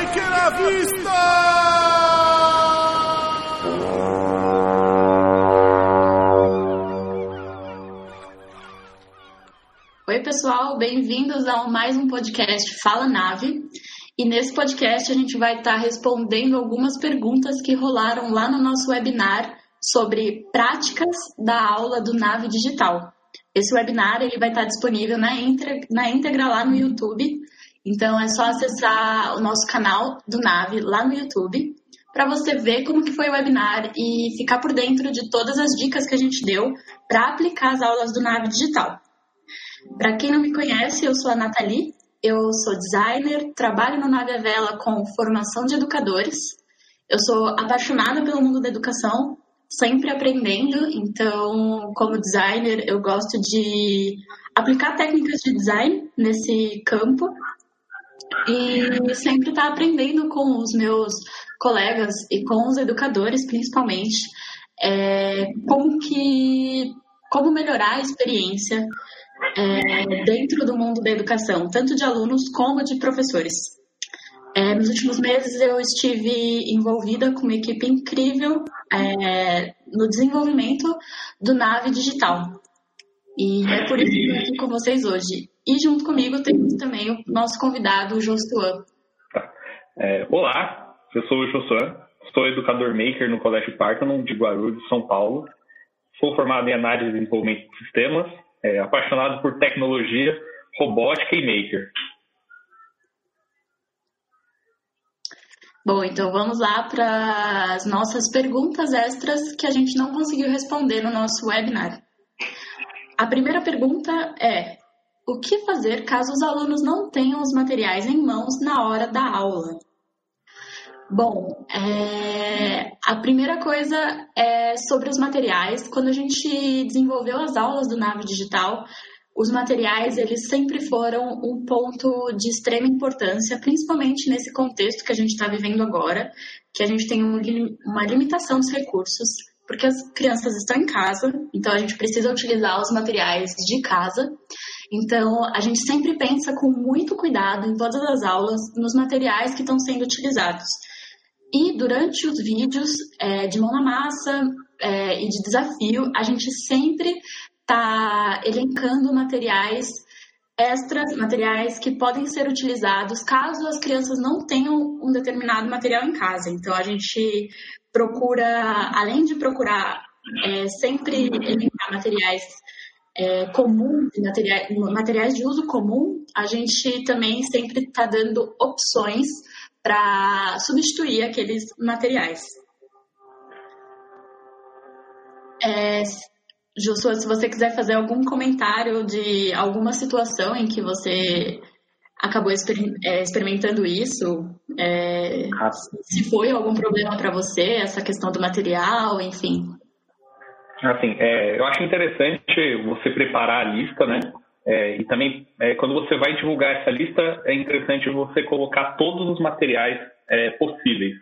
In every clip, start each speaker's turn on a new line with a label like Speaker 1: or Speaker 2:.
Speaker 1: Vista!
Speaker 2: Oi, pessoal, bem-vindos a mais um podcast Fala Nave. E nesse podcast a gente vai estar respondendo algumas perguntas que rolaram lá no nosso webinar sobre práticas da aula do Nave Digital. Esse webinar ele vai estar disponível na íntegra, na íntegra lá no YouTube. Então é só acessar o nosso canal do Nave lá no YouTube para você ver como que foi o webinar e ficar por dentro de todas as dicas que a gente deu para aplicar as aulas do Nave Digital. Para quem não me conhece, eu sou a Nathalie, eu sou designer, trabalho no Nave Vela com formação de educadores. Eu sou apaixonada pelo mundo da educação, sempre aprendendo, então, como designer, eu gosto de aplicar técnicas de design nesse campo e sempre estar tá aprendendo com os meus colegas e com os educadores, principalmente, é, como que como melhorar a experiência é, dentro do mundo da educação, tanto de alunos como de professores. É, nos últimos meses eu estive envolvida com uma equipe incrível é, no desenvolvimento do Nave Digital. E é por isso que eu estou aqui com vocês hoje. E junto comigo temos também o nosso convidado, o Josuan.
Speaker 3: É, olá, eu sou o Josuan, sou educador maker no Colégio Parthenon de Guarulhos, São Paulo. Sou formado em análise e desenvolvimento de sistemas, é, apaixonado por tecnologia, robótica e maker.
Speaker 2: Bom, então vamos lá para as nossas perguntas extras que a gente não conseguiu responder no nosso webinar. A primeira pergunta é: o que fazer caso os alunos não tenham os materiais em mãos na hora da aula? Bom, é, a primeira coisa é sobre os materiais. Quando a gente desenvolveu as aulas do Nave Digital, os materiais eles sempre foram um ponto de extrema importância, principalmente nesse contexto que a gente está vivendo agora, que a gente tem uma limitação dos recursos, porque as crianças estão em casa, então a gente precisa utilizar os materiais de casa. Então a gente sempre pensa com muito cuidado em todas as aulas nos materiais que estão sendo utilizados. E durante os vídeos é, de mão na massa é, e de desafio, a gente sempre está elencando materiais extras, materiais que podem ser utilizados caso as crianças não tenham um determinado material em casa. Então a gente procura, além de procurar é, sempre elencar materiais é, comuns, materiais, materiais de uso comum, a gente também sempre está dando opções para substituir aqueles materiais. É, Josué, se você quiser fazer algum comentário de alguma situação em que você acabou é, experimentando isso, é, se foi algum problema para você, essa questão do material, enfim.
Speaker 3: Assim, é, eu acho interessante você preparar a lista, né? É, e também, é, quando você vai divulgar essa lista, é interessante você colocar todos os materiais é, possíveis.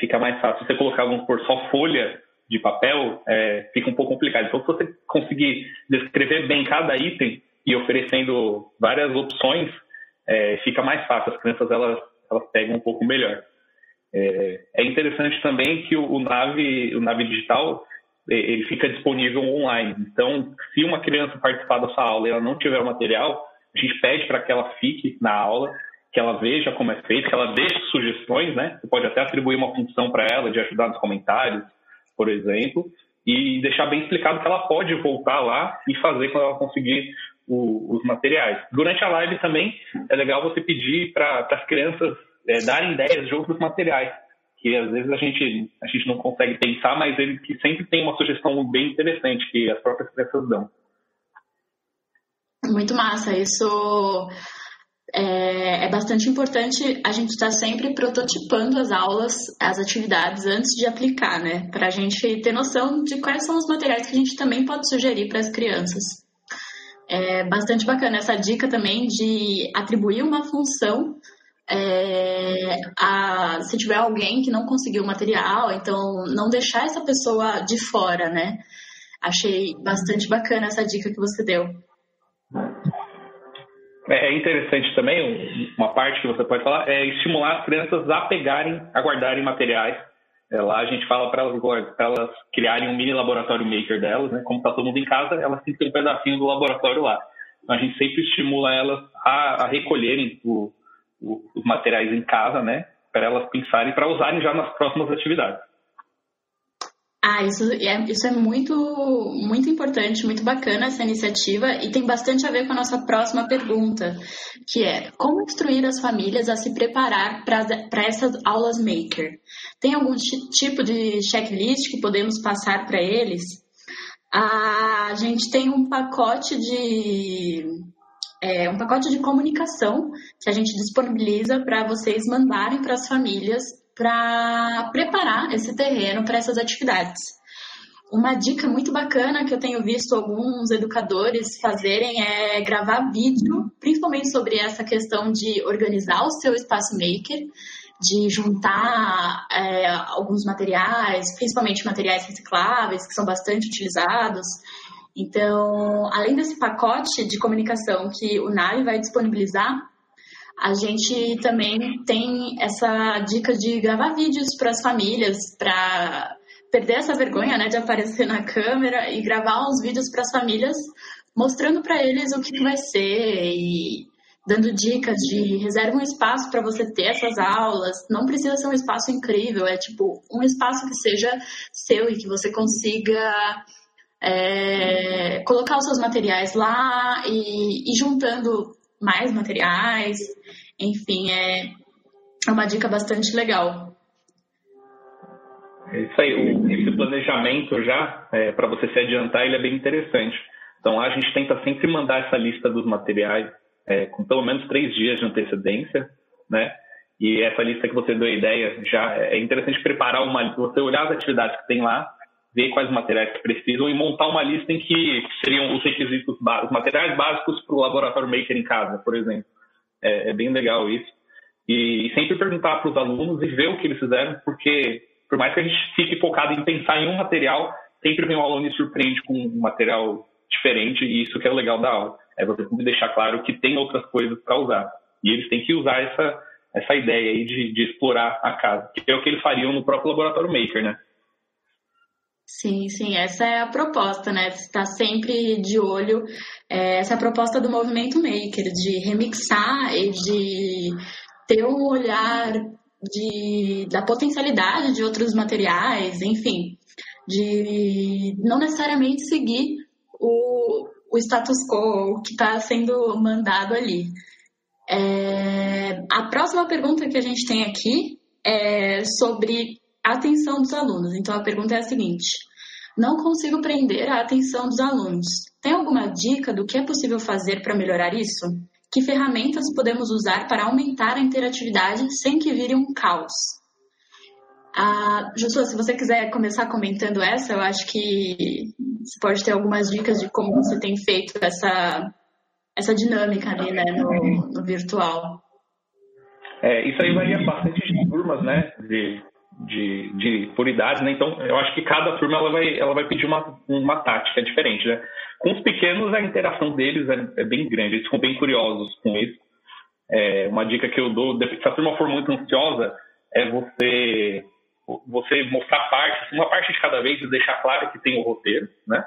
Speaker 3: fica mais fácil. Se você colocar, vamos por só folha de papel, é, fica um pouco complicado. Então, se você conseguir descrever bem cada item e oferecendo várias opções, é, fica mais fácil. As crianças elas, elas pegam um pouco melhor. É, é interessante também que o, o, Nave, o Nave Digital é, ele fica disponível online. Então, se uma criança participar dessa aula e ela não tiver o material, a gente pede para que ela fique na aula, que ela veja como é feito, que ela deixe sugestões, né? Você pode até atribuir uma função para ela de ajudar nos comentários, por exemplo, e deixar bem explicado que ela pode voltar lá e fazer quando ela conseguir o, os materiais. Durante a live também é legal você pedir para as crianças é, darem ideias de outros materiais, que às vezes a gente, a gente não consegue pensar, mas ele que sempre tem uma sugestão bem interessante que as próprias crianças dão.
Speaker 2: Muito massa, isso é, é bastante importante a gente estar tá sempre prototipando as aulas, as atividades antes de aplicar, né? Para a gente ter noção de quais são os materiais que a gente também pode sugerir para as crianças. É bastante bacana essa dica também de atribuir uma função é, a, se tiver alguém que não conseguiu o material, então não deixar essa pessoa de fora, né? Achei bastante bacana essa dica que você deu.
Speaker 3: É, é interessante também, uma parte que você pode falar, é estimular as crianças a pegarem, a guardarem materiais. É, lá a gente fala para elas, elas, criarem um mini laboratório maker delas, né? Como está todo mundo em casa, elas têm que ter um pedacinho do laboratório lá. Então a gente sempre estimula elas a, a recolherem o, o, os materiais em casa, né? Para elas pensarem, para usarem já nas próximas atividades.
Speaker 2: Ah, isso é, isso é muito, muito importante, muito bacana essa iniciativa e tem bastante a ver com a nossa próxima pergunta, que é como instruir as famílias a se preparar para essas aulas maker? Tem algum tipo de checklist que podemos passar para eles? A gente tem um pacote de é, um pacote de comunicação que a gente disponibiliza para vocês mandarem para as famílias para preparar esse terreno para essas atividades. Uma dica muito bacana que eu tenho visto alguns educadores fazerem é gravar vídeo, principalmente sobre essa questão de organizar o seu espaço maker, de juntar é, alguns materiais, principalmente materiais recicláveis, que são bastante utilizados. Então, além desse pacote de comunicação que o NALI vai disponibilizar, a gente também tem essa dica de gravar vídeos para as famílias, para perder essa vergonha né, de aparecer na câmera e gravar uns vídeos para as famílias, mostrando para eles o que vai ser e dando dicas de reserva um espaço para você ter essas aulas. Não precisa ser um espaço incrível, é tipo um espaço que seja seu e que você consiga é, colocar os seus materiais lá e, e juntando mais materiais. Enfim, é, é uma dica bastante legal.
Speaker 3: É isso aí, esse planejamento já, é, para você se adiantar, ele é bem interessante. Então, a gente tenta sempre mandar essa lista dos materiais é, com pelo menos três dias de antecedência, né? E essa lista que você deu a ideia já é interessante preparar uma, você olhar as atividades que tem lá, ver quais materiais que precisam e montar uma lista em que seriam os requisitos, os materiais básicos para o laboratório maker em casa, por exemplo. É, é bem legal isso. E, e sempre perguntar para os alunos e ver o que eles fizeram, porque por mais que a gente fique focado em pensar em um material, sempre vem um aluno e surpreende com um material diferente e isso que é o legal da aula. É você deixar claro que tem outras coisas para usar. E eles têm que usar essa, essa ideia aí de, de explorar a casa, que é o que eles fariam no próprio laboratório maker, né?
Speaker 2: Sim, sim, essa é a proposta, né? Estar sempre de olho. É, essa é a proposta do movimento maker, de remixar e de ter um olhar de, da potencialidade de outros materiais, enfim, de não necessariamente seguir o, o status quo que está sendo mandado ali. É, a próxima pergunta que a gente tem aqui é sobre atenção dos alunos. Então a pergunta é a seguinte: não consigo prender a atenção dos alunos. Tem alguma dica do que é possível fazer para melhorar isso? Que ferramentas podemos usar para aumentar a interatividade sem que vire um caos? Ah, se você quiser começar comentando essa, eu acho que você pode ter algumas dicas de como você tem feito essa, essa dinâmica ali né, no, no virtual.
Speaker 3: É, isso aí varia bastante de turmas, né? De de, de por idade, né? Então, eu acho que cada turma ela vai, ela vai pedir uma, uma tática diferente, né? Com os pequenos, a interação deles é, é bem grande, eles ficam bem curiosos com isso. É, uma dica que eu dou, se a turma for muito ansiosa, é você você mostrar partes, uma parte de cada vez e deixar claro que tem o roteiro, né?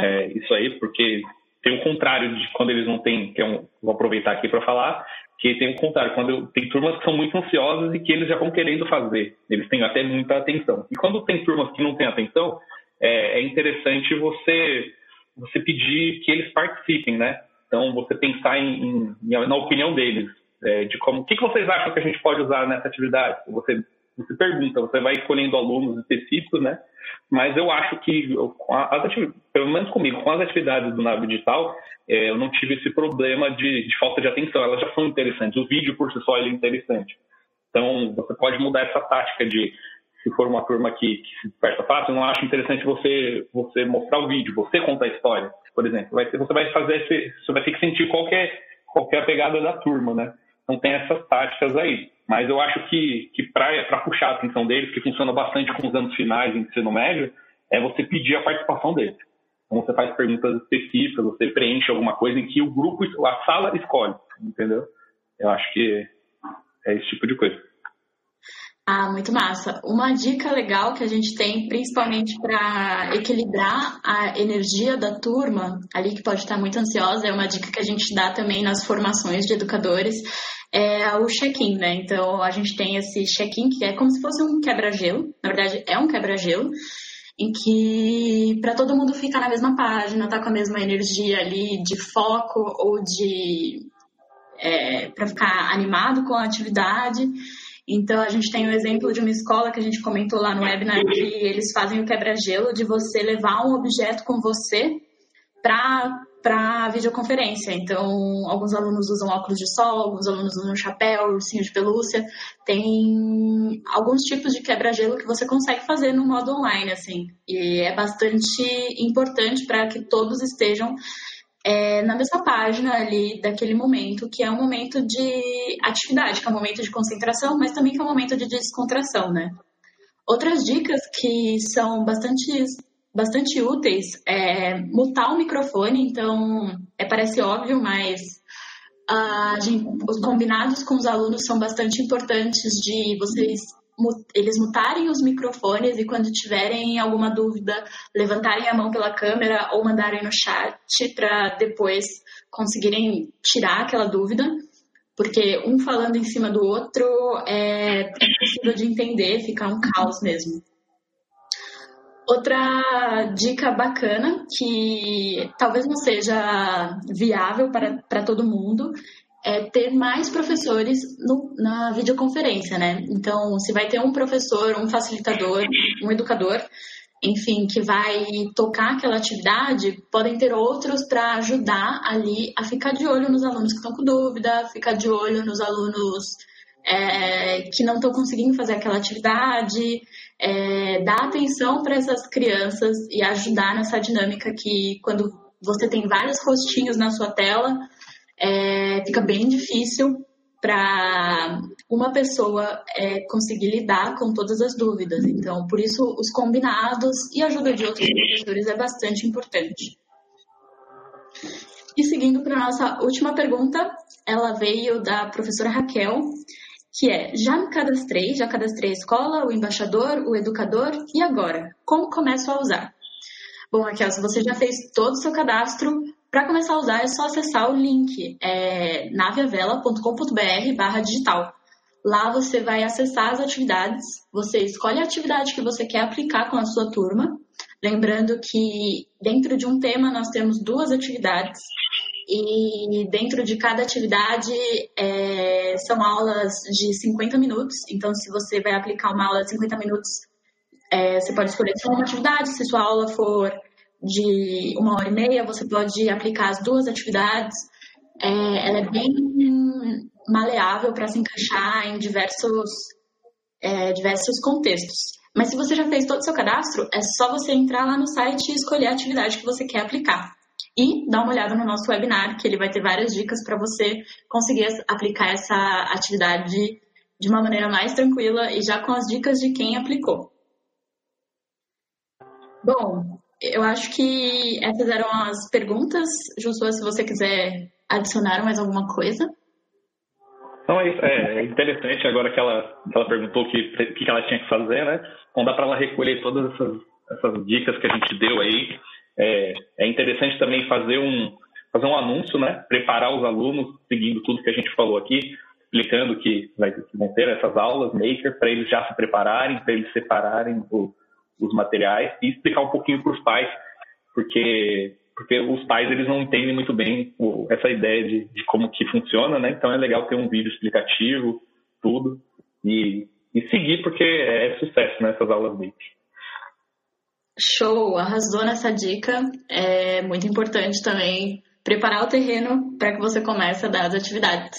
Speaker 3: É, isso aí, porque tem o contrário de quando eles não têm, que é um, vou aproveitar aqui para falar, que tem o contrário, quando eu, tem turmas que são muito ansiosas e que eles já vão querendo fazer, eles têm até muita atenção. E quando tem turmas que não têm atenção, é, é interessante você você pedir que eles participem, né? Então você pensar em, em na opinião deles, é, de como, o que, que vocês acham que a gente pode usar nessa atividade? Você você pergunta, você vai escolhendo alunos específicos, né? Mas eu acho que, as pelo menos comigo, com as atividades do Nave Digital, é, eu não tive esse problema de, de, falta de atenção. Elas já são interessantes. O vídeo por si só é interessante. Então, você pode mudar essa tática de, se for uma turma que, que se dispersa fácil, eu não acho interessante você, você mostrar o vídeo, você contar a história, por exemplo. Vai, você vai fazer, esse, você vai ter que sentir qualquer, qualquer pegada da turma, né? Então, tem essas táticas aí. Mas eu acho que, que para puxar a atenção deles, que funciona bastante com os anos finais em ensino médio, é você pedir a participação deles. Então você faz perguntas específicas, você preenche alguma coisa em que o grupo, a sala escolhe, entendeu? Eu acho que é esse tipo de coisa.
Speaker 2: Ah, muito massa. Uma dica legal que a gente tem, principalmente para equilibrar a energia da turma, ali que pode estar muito ansiosa, é uma dica que a gente dá também nas formações de educadores, é o check-in, né? Então a gente tem esse check-in que é como se fosse um quebra-gelo, na verdade é um quebra-gelo, em que para todo mundo ficar na mesma página, tá com a mesma energia ali de foco ou de é, para ficar animado com a atividade. Então, a gente tem o um exemplo de uma escola que a gente comentou lá no webinar, que eles fazem o quebra-gelo de você levar um objeto com você para para videoconferência. Então, alguns alunos usam óculos de sol, alguns alunos usam chapéu, ursinho de pelúcia. Tem alguns tipos de quebra-gelo que você consegue fazer no modo online, assim. E é bastante importante para que todos estejam é, na mesma página ali daquele momento, que é um momento de atividade, que é um momento de concentração, mas também que é um momento de descontração, né? Outras dicas que são bastante, bastante úteis é mutar o microfone, então é, parece óbvio, mas a gente, os combinados com os alunos são bastante importantes de vocês eles mutarem os microfones e quando tiverem alguma dúvida, levantarem a mão pela câmera ou mandarem no chat para depois conseguirem tirar aquela dúvida, porque um falando em cima do outro é impossível de entender, fica um caos mesmo. Outra dica bacana, que talvez não seja viável para, para todo mundo, é ter mais professores no, na videoconferência, né? Então, se vai ter um professor, um facilitador, um educador, enfim, que vai tocar aquela atividade, podem ter outros para ajudar ali a ficar de olho nos alunos que estão com dúvida, ficar de olho nos alunos é, que não estão conseguindo fazer aquela atividade, é, dar atenção para essas crianças e ajudar nessa dinâmica que quando você tem vários rostinhos na sua tela, é, fica bem difícil para uma pessoa é, conseguir lidar com todas as dúvidas. Então, por isso, os combinados e a ajuda de outros professores é bastante importante. E seguindo para a nossa última pergunta, ela veio da professora Raquel, que é: já me cadastrei, já cadastrei a escola, o embaixador, o educador, e agora? Como começo a usar? Bom, Raquel, se você já fez todo o seu cadastro, para começar a usar, é só acessar o link é, naviavela.com.br barra digital. Lá você vai acessar as atividades, você escolhe a atividade que você quer aplicar com a sua turma. Lembrando que dentro de um tema nós temos duas atividades e dentro de cada atividade é, são aulas de 50 minutos. Então, se você vai aplicar uma aula de 50 minutos, é, você pode escolher só uma atividade. Se sua aula for de uma hora e meia, você pode aplicar as duas atividades. É, ela é bem maleável para se encaixar em diversos, é, diversos contextos. Mas se você já fez todo o seu cadastro, é só você entrar lá no site e escolher a atividade que você quer aplicar. E dar uma olhada no nosso webinar, que ele vai ter várias dicas para você conseguir aplicar essa atividade de uma maneira mais tranquila e já com as dicas de quem aplicou. Bom, eu acho que essas eram as perguntas. Josué, se você quiser adicionar mais alguma coisa.
Speaker 3: Não, é, é interessante agora que ela, que ela perguntou o que, que ela tinha que fazer, né? Então dá para ela recolher todas essas, essas, dicas que a gente deu aí. É, é, interessante também fazer um, fazer um anúncio, né? Preparar os alunos, seguindo tudo que a gente falou aqui, explicando que, vai, vão ter essas aulas Maker, para eles já se prepararem, para eles separarem o, os materiais e explicar um pouquinho para os pais, porque porque os pais eles não entendem muito bem o, essa ideia de, de, como que funciona, né? Então é legal ter um vídeo explicativo, tudo e, e seguir porque é sucesso nessas né, aulas deles.
Speaker 2: Show, arrasou nessa dica. É muito importante também preparar o terreno para que você comece a dar as atividades.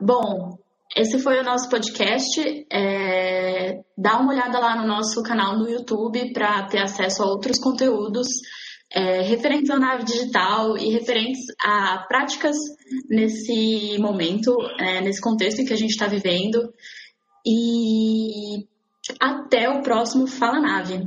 Speaker 2: Bom, esse foi o nosso podcast. É... Dá uma olhada lá no nosso canal no YouTube para ter acesso a outros conteúdos é, referentes à nave digital e referentes a práticas nesse momento, é, nesse contexto em que a gente está vivendo. E até o próximo Fala Nave.